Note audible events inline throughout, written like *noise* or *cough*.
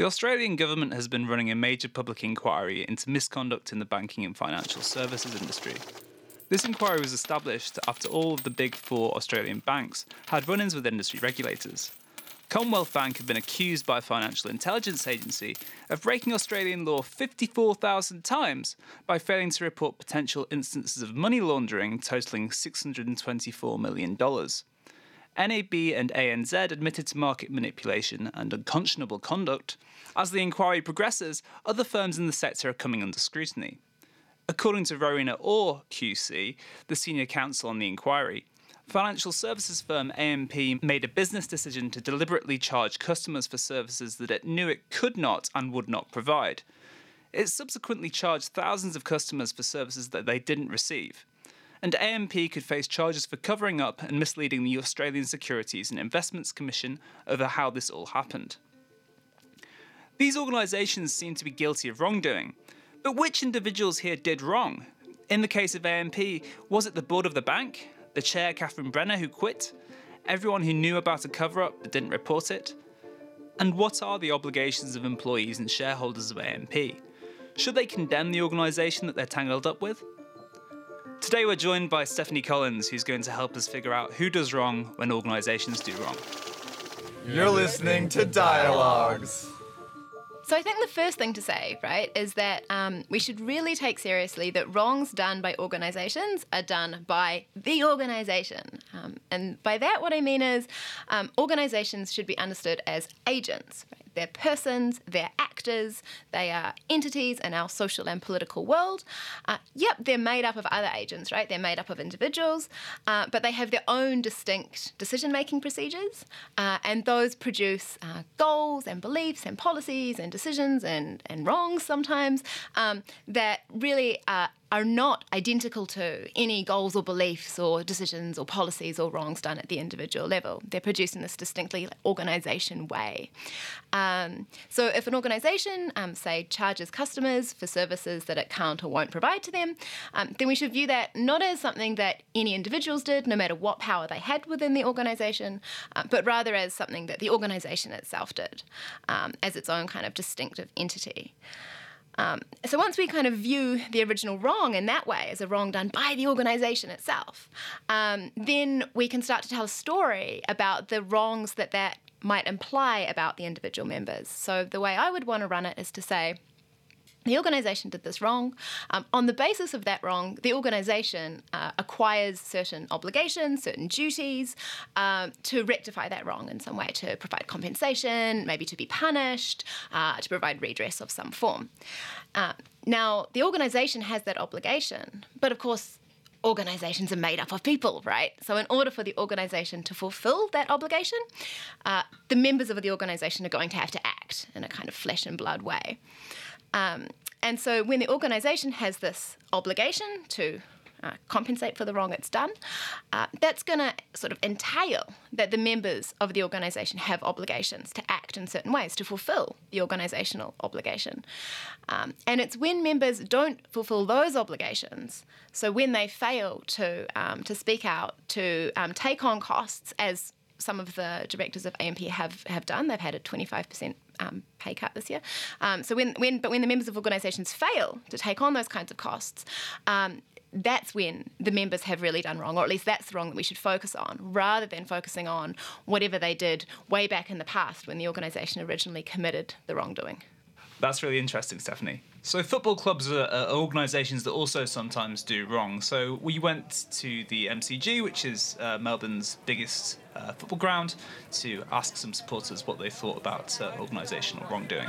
The Australian government has been running a major public inquiry into misconduct in the banking and financial services industry. This inquiry was established after all of the big four Australian banks had run ins with industry regulators. Commonwealth Bank had been accused by a financial intelligence agency of breaking Australian law 54,000 times by failing to report potential instances of money laundering totaling $624 million. NAB and ANZ admitted to market manipulation and unconscionable conduct. As the inquiry progresses, other firms in the sector are coming under scrutiny. According to Rowena Orr, QC, the senior counsel on the inquiry, financial services firm AMP made a business decision to deliberately charge customers for services that it knew it could not and would not provide. It subsequently charged thousands of customers for services that they didn't receive and AMP could face charges for covering up and misleading the Australian Securities and Investments Commission over how this all happened. These organisations seem to be guilty of wrongdoing, but which individuals here did wrong? In the case of AMP, was it the board of the bank, the chair Catherine Brenner who quit, everyone who knew about a cover up but didn't report it? And what are the obligations of employees and shareholders of AMP? Should they condemn the organisation that they're tangled up with? Today we're joined by Stephanie Collins, who's going to help us figure out who does wrong when organisations do wrong. You're listening to Dialogues. So I think the first thing to say, right, is that um, we should really take seriously that wrongs done by organisations are done by the organisation. Um, and by that, what I mean is um, organisations should be understood as agents. Right? They're persons, they're actors, they are entities in our social and political world. Uh, yep, they're made up of other agents, right? They're made up of individuals, uh, but they have their own distinct decision making procedures, uh, and those produce uh, goals and beliefs and policies and decisions and, and wrongs sometimes um, that really are not identical to any goals or beliefs or decisions or policies or wrongs done at the individual level. They're produced in this distinctly organisation way. Um, so if an organisation, um, say, charges customers for services that it can't or won't provide to them, um, then we should view that not as something that any individuals did, no matter what power they had within the organisation, uh, but rather as something that the organisation itself did, um, as its own kind of distinctive entity. Um, so once we kind of view the original wrong in that way as a wrong done by the organisation itself, um, then we can start to tell a story about the wrongs that that might imply about the individual members. So the way I would want to run it is to say, the organisation did this wrong. Um, on the basis of that wrong, the organisation uh, acquires certain obligations, certain duties um, to rectify that wrong in some way, to provide compensation, maybe to be punished, uh, to provide redress of some form. Uh, now, the organisation has that obligation, but of course, organizations are made up of people, right? So, in order for the organization to fulfill that obligation, uh, the members of the organization are going to have to act in a kind of flesh and blood way. Um, and so when the organisation has this obligation to uh, compensate for the wrong it's done, uh, that's going to sort of entail that the members of the organisation have obligations to act in certain ways to fulfil the organisational obligation. Um, and it's when members don't fulfil those obligations, so when they fail to, um, to speak out, to um, take on costs as some of the directors of AMP have, have done. They've had a 25% um, pay cut this year. Um, so when, when, but when the members of organisations fail to take on those kinds of costs, um, that's when the members have really done wrong, or at least that's the wrong that we should focus on, rather than focusing on whatever they did way back in the past when the organisation originally committed the wrongdoing. That's really interesting, Stephanie. So, football clubs are, are, organisations that also sometimes do wrong. So, we went to the MCG, which is uh, Melbourne's biggest uh, football ground, to ask some supporters what they thought about uh, organisational wrongdoing.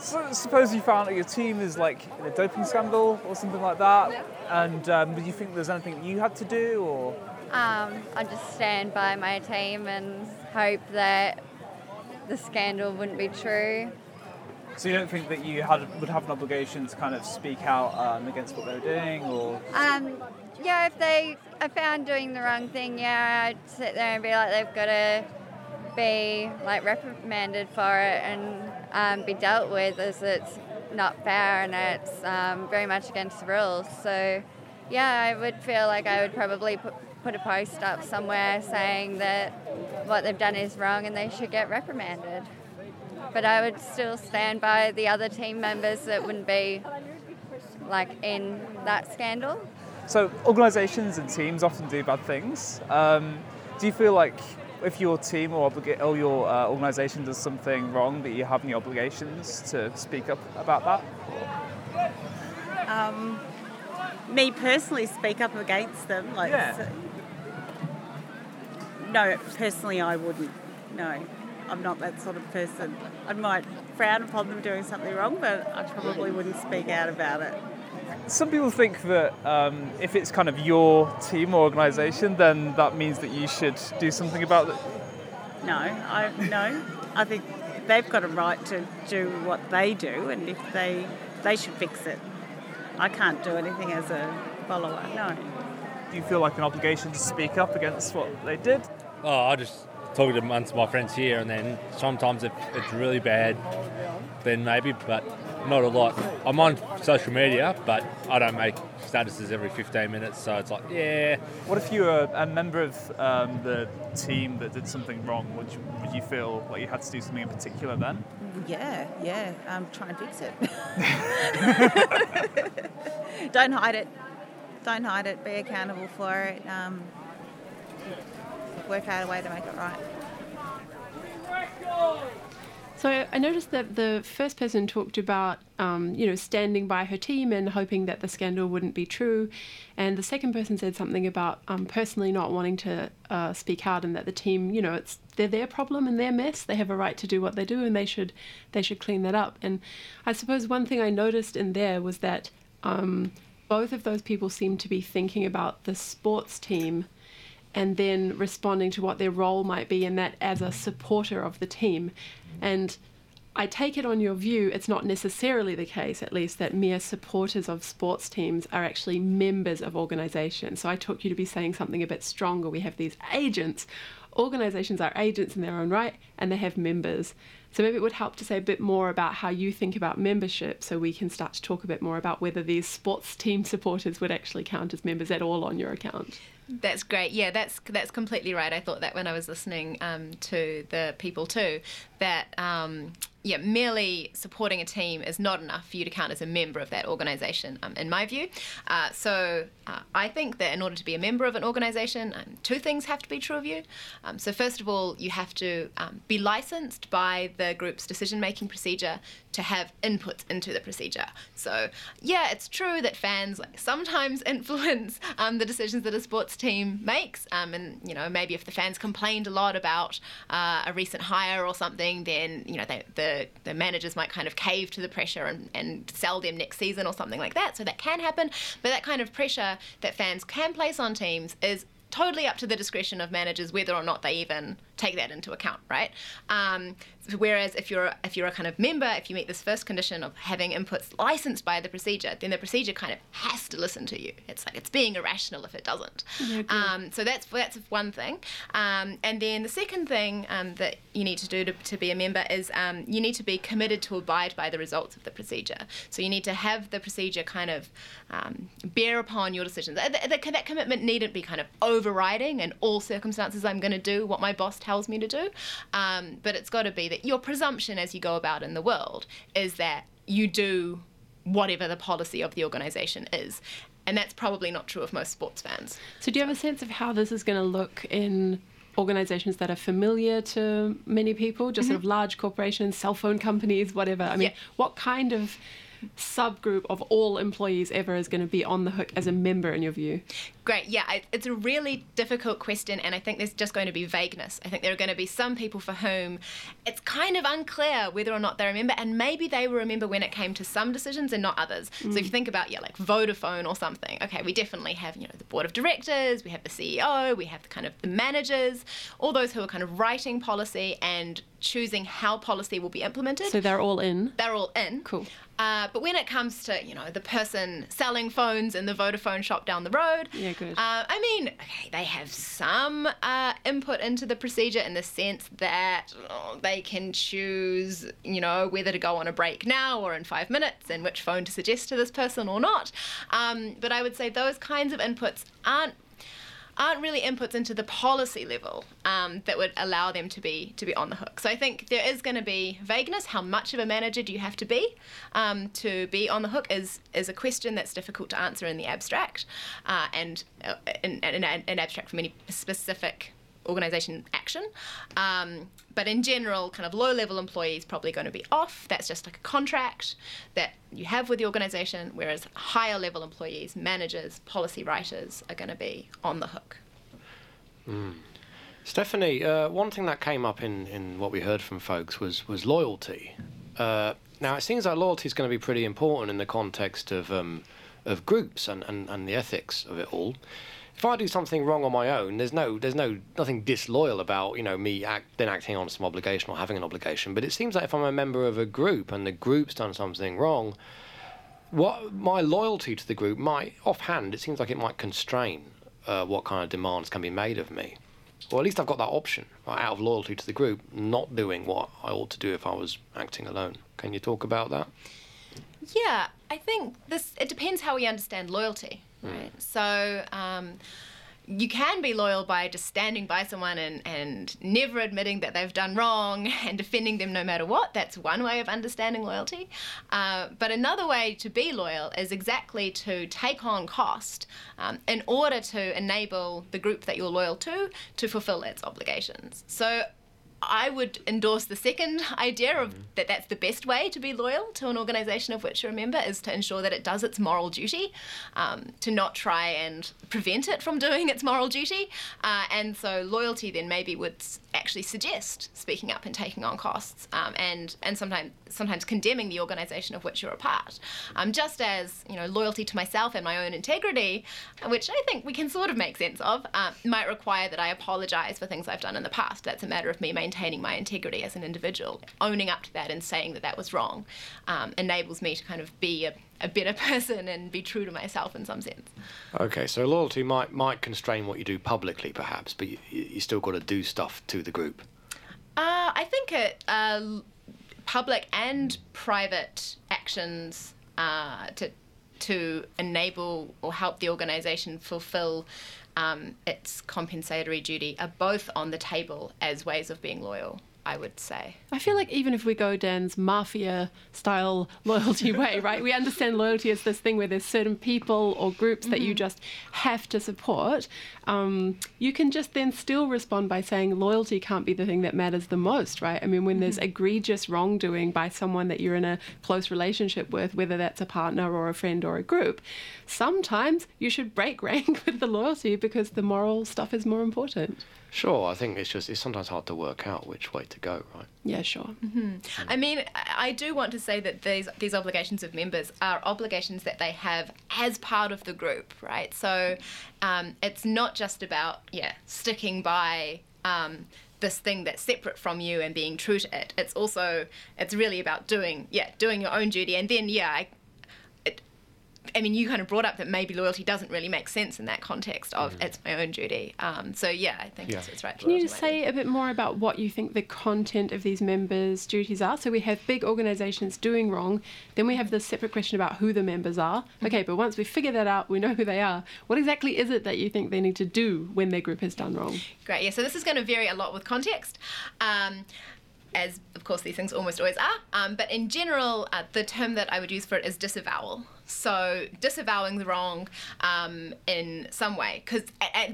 So, suppose you found that your team is like in a doping scandal or something like that, and um, do you think there's anything you had to do, or? Um, I just stand by my team and hope that the scandal wouldn't be true. So you don't think that you had would have an obligation to kind of speak out um, against what they were doing, or? Um, yeah, if they are found doing the wrong thing, yeah, I'd sit there and be like, they've got to be like reprimanded for it and um, be dealt with, as it's not fair and it's um, very much against the rules. So, yeah, I would feel like I would probably put, put a post up somewhere saying that what they've done is wrong and they should get reprimanded. But I would still stand by the other team members that wouldn't be like in that scandal. So organisations and teams often do bad things. Um, do you feel like if your team or, obliga- or your uh, organisation does something wrong, that you have any obligations to speak up about that? Um, me personally, speak up against them. Like, Yeah. so- no, personally, I wouldn't. No, I'm not that sort of person. I might frown upon them doing something wrong, but I probably wouldn't speak out about it. Some people think that um, if it's kind of your team or organisation, then that means that you should do something about it. No, I no. I think they've got a right to do what they do, and if they they should fix it. I can't do anything as a follower. No. Do you feel like an obligation to speak up against what they did? Oh, I just talk to amongst my friends here, and then sometimes if it's really bad, then maybe, but not a lot. I'm on social media, but I don't make statuses every 15 minutes, so it's like, yeah, What if you were a member of um, the team that did something wrong? Would you, would you feel like you had to do something in particular then? Yeah, yeah. Um, try and fix it. *laughs* Don't hide it. Don't hide it. Be accountable for it. Um, work out a way to make it right. So I noticed that the first person talked about, um, you know, standing by her team and hoping that the scandal wouldn't be true, and the second person said something about um, personally not wanting to uh, speak out and that the team, you know, it's they're their problem and their mess. They have a right to do what they do, and they should they should clean that up. And I suppose one thing I noticed in there was that um, both of those people seemed to be thinking about the sports team and then responding to what their role might be in that as a supporter of the team. And I take it on your view, it's not necessarily the case, at least, that mere supporters of sports teams are actually members of organisations. So I took you to be saying something a bit stronger. We have these agents. Organisations are agents in their own right, and they have members. So maybe it would help to say a bit more about how you think about membership so we can start to talk a bit more about whether these sports team supporters would actually count as members at all on your account. That's great. Yeah, that's that's completely right. I thought that when I was listening um, to the people too, that um, yeah, merely supporting a team is not enough for you to count as a member of that organisation, um, in my view. Uh, so uh, I think that in order to be a member of an organisation, um, two things have to be true of you. Um, so first of all, you have to um, be licensed by the group's decision-making procedure to have input into the procedure. So yeah, it's true that fans like sometimes *laughs* influence um, the decisions that a sports team makes. Um, and you know, maybe if the fans complained a lot about uh, a recent hire or something, then you know they, the the managers might kind of cave to the pressure and, and sell them next season or something like that. So that can happen. But that kind of pressure that fans can place on teams is totally up to the discretion of managers whether or not they even take that into account, right? Um, whereas if you're if you're a kind of member, if you meet this first condition of having inputs licensed by the procedure, then the procedure kind of has to listen to you. It's like it's being irrational if it doesn't. um, so that's that's one thing. Um, and then the second thing um, that you need to do to, to be a member is um, you need to be committed to abide by the results of the procedure. So you need to have the procedure kind of um, bear upon your decisions. That, that, that commitment needn't be kind of overriding in all circumstances. I'm going to do what my boss tells me to do, um, but it's got to be that your presumption as you go about in the world is that you do whatever the policy of the organisation is. And that's probably not true of most sports fans. So, do you have a sense of how this is going to look in organizations that are familiar to many people, just sort of large corporations, cell phone companies, whatever? I mean, Yeah. what kind of subgroup of all employees ever is going to be on the hook as a member in your view? Great. Yeah, it's a really difficult question, and I think there's just going to be vagueness. I think there are going to be some people for whom it's kind of unclear whether or not they remember, and maybe they will remember when it came to some decisions and not others. So if you mm. think about, yeah, like Vodafone or something, okay, we definitely have, you know, the board of directors, we have the CEO, we have the kind of the managers, all those who are kind of writing policy and choosing how policy will be implemented So, they're all in. they're all in. Cool. Uh, but when it comes to you know the person selling phones in the Vodafone shop down the road, Yeah, good. Uh, I mean, okay, they have some uh, input into the procedure in the sense that oh, they can choose, you know, whether to go on a break now or in five minutes, and which phone to suggest to this person or not. Um, but I would say those kinds of inputs aren't aren't really inputs into the policy level um, that would allow them to be to be on the hook. So I think there is going to be vagueness. How much of a manager do you have to be um, to be on the hook is is a question that's difficult to answer in the abstract, uh, and uh, in, in, in, abstract from any specific organisation action. Um, but in general, kind of low level employees probably going to be off. That's just like a contract that you have with the organisation, whereas higher level employees, managers, policy writers are going to be on the hook. Mm. Stephanie, uh, one thing that came up in, in what we heard from folks was, was loyalty. Uh, now, it seems like loyalty is going to be pretty important in the context of, um, of groups and, and, and the ethics of it all if I do something wrong on my own, there's no there's no nothing disloyal about you know me act, then acting on some obligation or having an obligation. But it seems like if I'm a member of a group and the group's done something wrong, what my loyalty to the group might offhand it seems like it might constrain uh, what kind of demands can be made of me. Or at least I've got that option right, out of loyalty to the group, not doing what I ought to do if I was acting alone. Can you talk about that? Yeah, I think this. It depends how we understand loyalty. Right. So um, you can be loyal by just standing by someone and, and never admitting that they've done wrong *laughs* and defending them no matter what. That's one way of understanding loyalty. Uh, but another way to be loyal is exactly to take on cost um, in order to enable the group that you're loyal to to fulfill its obligations. So I would endorse the second idea of mm. that that's the best way to be loyal to an organisation of which you're a member is to ensure that it does its moral duty, um, to not try and prevent it from doing its moral duty. Uh, and so loyalty then maybe would actually suggest speaking up and taking on costs um, and, and sometimes, sometimes condemning the organisation of which you're a part. Um, just as you know, loyalty to myself and my own integrity, which I think we can sort of make sense of, uh, might require that I apologise for things I've done in the past. That's a matter of me maintaining maintaining my integrity as an individual, owning up to that and saying that that was wrong, um, enables me to kind of be a, a better *laughs* person and be true to myself in some sense. Okay, so loyalty might might constrain what you do publicly, perhaps, but you, you still got to do stuff to the group. Uh, I think it, uh, public and private actions uh, to to enable or help the organisation fulfil um, its compensatory duty are both on the table as ways of being loyal. I would say. I feel like even if we go Dan's mafia style *laughs* loyalty way, right? We understand loyalty as this thing where there's certain people or groups mm-hmm. that you mm-hmm. just have to support. Um, you can just then still respond by saying loyalty can't be the thing that matters the most, right? I mean, when mm-hmm. there's egregious wrongdoing by someone that you're in a close relationship with, whether that's a partner or a friend or a group, sometimes you should break *laughs* rank with the loyalty because the moral stuff is more important. Sure, I think it's just it's sometimes hard to work out which way to go, right? Yeah, sure. Mm-hmm. I mean, I do want to say that these these obligations of members are obligations that they have as part of the group, right? So um, it's not just about yeah sticking by. Um, this thing that's separate from you and being true to it. It's also it's really about doing yeah doing your own duty and then yeah I, I mean, you kind of brought up that maybe loyalty doesn't really make sense in that context of mm. it's my own duty. Um, so yeah, I think yeah. It's, it's, right. Can you just say a bit more about what you think the content of these members' duties are? So we have big organisations doing wrong, then we have this separate question about who the members are. Mm-hmm. Okay, but once we figure that out, we know who they are. What exactly is it that you think they need to do when their group has done wrong? Great. Yeah. So this is going to vary a lot with context. Um, as of course these things almost always are. Um, but in general, uh, the term that I would use for it is disavowal. So disavowing the wrong um, in some way. Because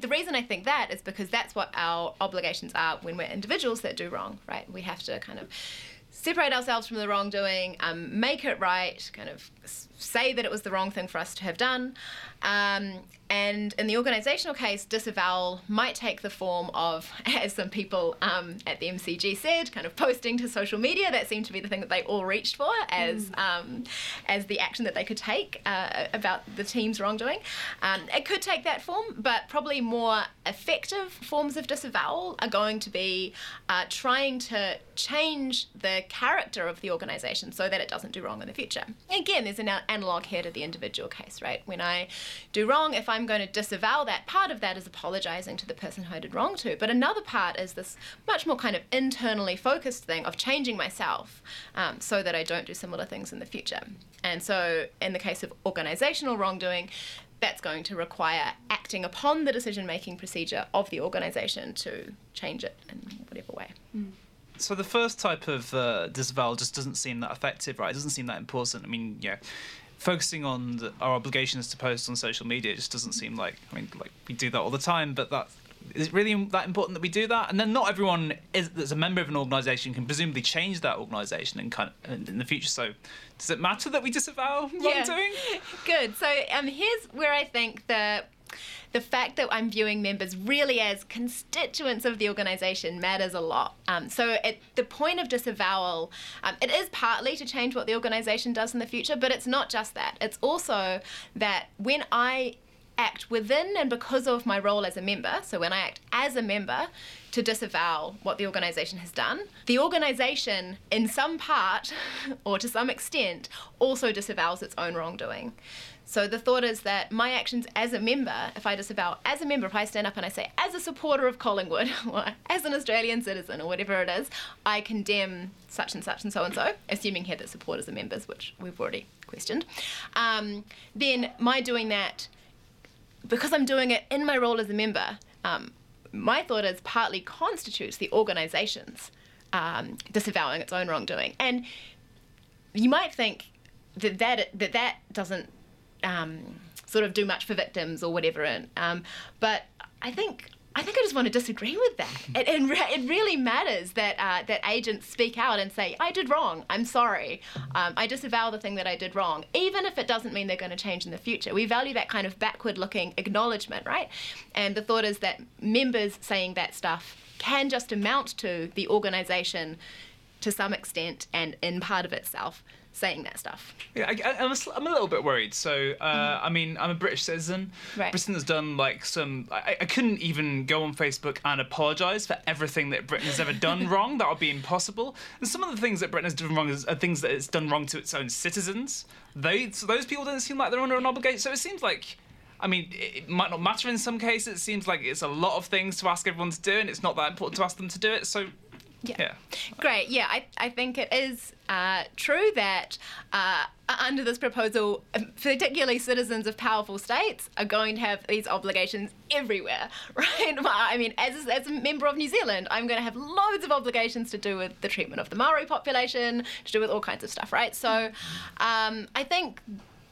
the reason I think that is because that's what our obligations are when we're individuals that do wrong, right? We have to kind of separate ourselves from the wrongdoing, um, make it right, kind of say that it was the wrong thing for us to have done. Um, and in the organisational case, disavowal might take the form of, *laughs* as some people um, at the MCG said, kind of posting to social media. That seemed to be the thing that they all reached for as mm. um, as the action that they could take uh, about the team's wrongdoing. Um, it could take that form, but probably more effective forms of disavowal are going to be uh, trying to change the character of the organisation so that it doesn't do wrong in the future. Again, there's an analog here to the individual case, right? When I do wrong, if I'm going to disavow that, part of that is apologizing to the person who I did wrong to. But another part is this much more kind of internally focused thing of changing myself um, so that I don't do similar things in the future. And so, in the case of organizational wrongdoing, that's going to require acting upon the decision making procedure of the organisation to change it in whatever way. So the first type of uh, disavowal just doesn't seem that effective, right? It doesn't seem that important. I mean, yeah, focusing on the, our obligations to post on social media just doesn't seem like. I mean, like we do that all the time, but that is it really that important that we do that? And then not everyone is that's a member of an organisation can presumably change that organisation in kind of, in the future. So does it matter that we disavow wrongdoing? *laughs* Good. So um, here's where I think the the fact that I'm viewing members really as constituents of the organisation matters a lot. Um, so at the point of disavowal, um, it is partly to change what the organisation does in the future, but it's not just that. It's also that when I act within and because of my role as a member, so when I act as a member to disavow what the organisation has done, the organisation, in some part *laughs* or to some extent, also disavows its own wrongdoing. So the thought is that my actions as a member, if I disavow as a member, if I stand up and I say, as a supporter of Collingwood, *laughs* or as an Australian citizen, or whatever it is, I condemn such and such and so and so, assuming here that supporters are members, which we've already questioned, um, then my doing that, because I'm doing it in my role as a member, um, my thought is partly constitutes the organisation's um, disavowing its own wrongdoing. And you might think that that, that, that doesn't um, sort of do much for victims or whatever. And, um, but I think I think I just want to disagree with that. *laughs* It, it, it really matters that uh, that agents speak out and say, "I did wrong. I'm sorry. Um, I disavow the thing that I did wrong," even if it doesn't mean they're going to change in the future. We value that kind of backward-looking acknowledgement, right? And the thought is that members saying that stuff can just amount to the organisation, to some extent, and in part of itself, saying that stuff. Yeah, I, am a, I'm a little bit worried. So, uh, mm. I mean, I'm a British citizen. Right. Britain has done like some. I, I couldn't even go on Facebook and apologise for everything that Britain has ever done *laughs* wrong. That would be impossible. And some of the things that Britain has done wrong is, are things that it's done wrong to its own citizens. They, so those people don't seem like they're under an obligation. So it seems like. I mean, it might not matter in some cases. It seems like it's a lot of things to ask everyone to do, and it's not that important to ask them to do it. So yeah. yeah. Great. Yeah, I, I think it is uh, true that uh, under this proposal, particularly citizens of powerful states are going to have these obligations everywhere, *laughs* right? I mean, as, as a member of New Zealand, I'm going to have loads of obligations to do with the treatment of the Maori population, to do with all kinds of stuff, right? So um, I think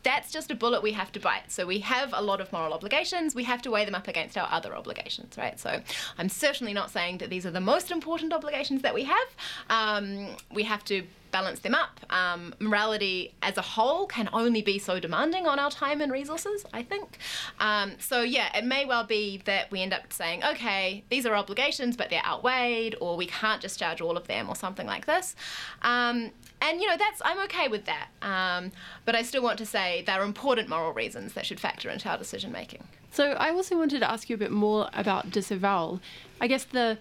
that's just a bullet we have to bite. So we have a lot of moral obligations. We have to weigh them up against our other obligations, right? So I'm certainly not saying that these are the most important obligations that we have. Um, we have to balance them up. Um, morality as a whole can only be so demanding on our time and resources, I think. Um, so, yeah, it may well be that we end up saying, okay, these are obligations, but they're outweighed, or we can't discharge all of them, or something like this. Um, and you know that's I'm okay with that. Um, but I still want to say there are important moral reasons that should factor into our decision making. So I also wanted to ask you a bit more about disavowal. I guess the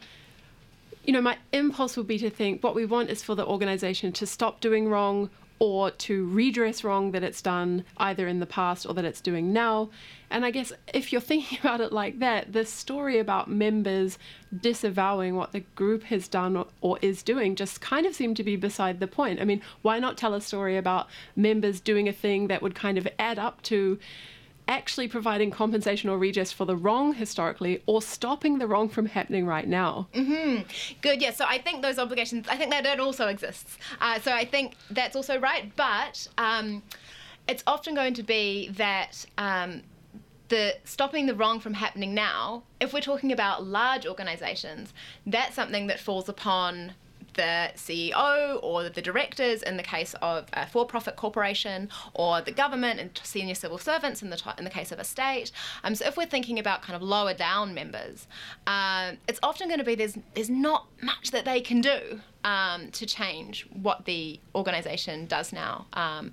you know my impulse would be to think what we want is for the organization to stop doing wrong or to redress wrong that it's done either in the past or that it's doing now. And I guess if you're *laughs* thinking about it like that, the story about members disavowing what the group has done or, or, is doing just kind of seemed to be beside the point. I mean, why not tell a story about members doing a thing that would kind of add up to actually providing compensation or redress for the wrong historically or stopping the wrong from happening right now. Mm-hmm. Good, yeah. So I think those obligations, I think that that also exists. Uh, so I think that's also right, but um, it's often going to be that. Um, the stopping the wrong from happening now, if we're talking about large organisations, that's something that falls upon the CEO or the directors in the case of a for-profit corporation or the government and senior civil servants in the, in the case of a state. Um, so if we're thinking about kind of lower down members, um, it's often going to be there's, there's not much that they can do um, to change what the organisation does now. Um,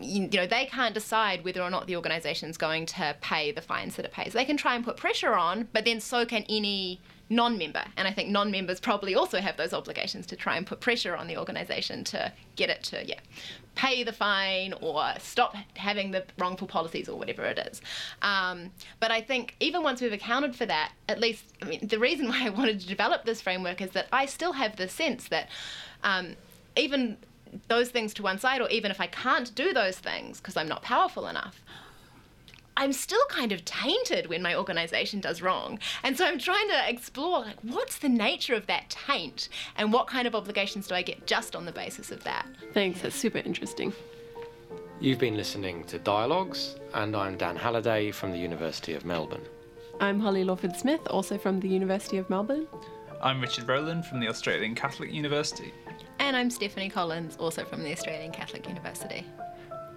you, know they can't decide whether or not the organisation's going to pay the fines that it pays. They can try and put pressure on, but then so can any non-member. And i think non-members probably also have those obligations to try and put pressure on the organisation to get it to yeah pay the fine or stop having the wrongful policies or whatever it is. Um, but i think even once we've accounted for that at least i mean the reason *laughs* why i wanted to develop this framework is that i still have the sense that um, even those things to one side or even if i can't do those things because i'm not powerful enough I'm still kind of tainted when my organisation does wrong. And so I'm trying to explore like what's the nature of that taint and what kind of obligations do I get just on the basis of that. Thanks, that's super interesting. You've been listening to Dialogues, and I'm Dan Halliday from the University of Melbourne. I'm Holly Lawford Smith, also from the University of Melbourne. I'm Richard Rowland from the Australian Catholic University. And I'm Stephanie Collins, also from the Australian Catholic University.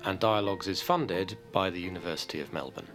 And Dialogues is funded by the University of Melbourne.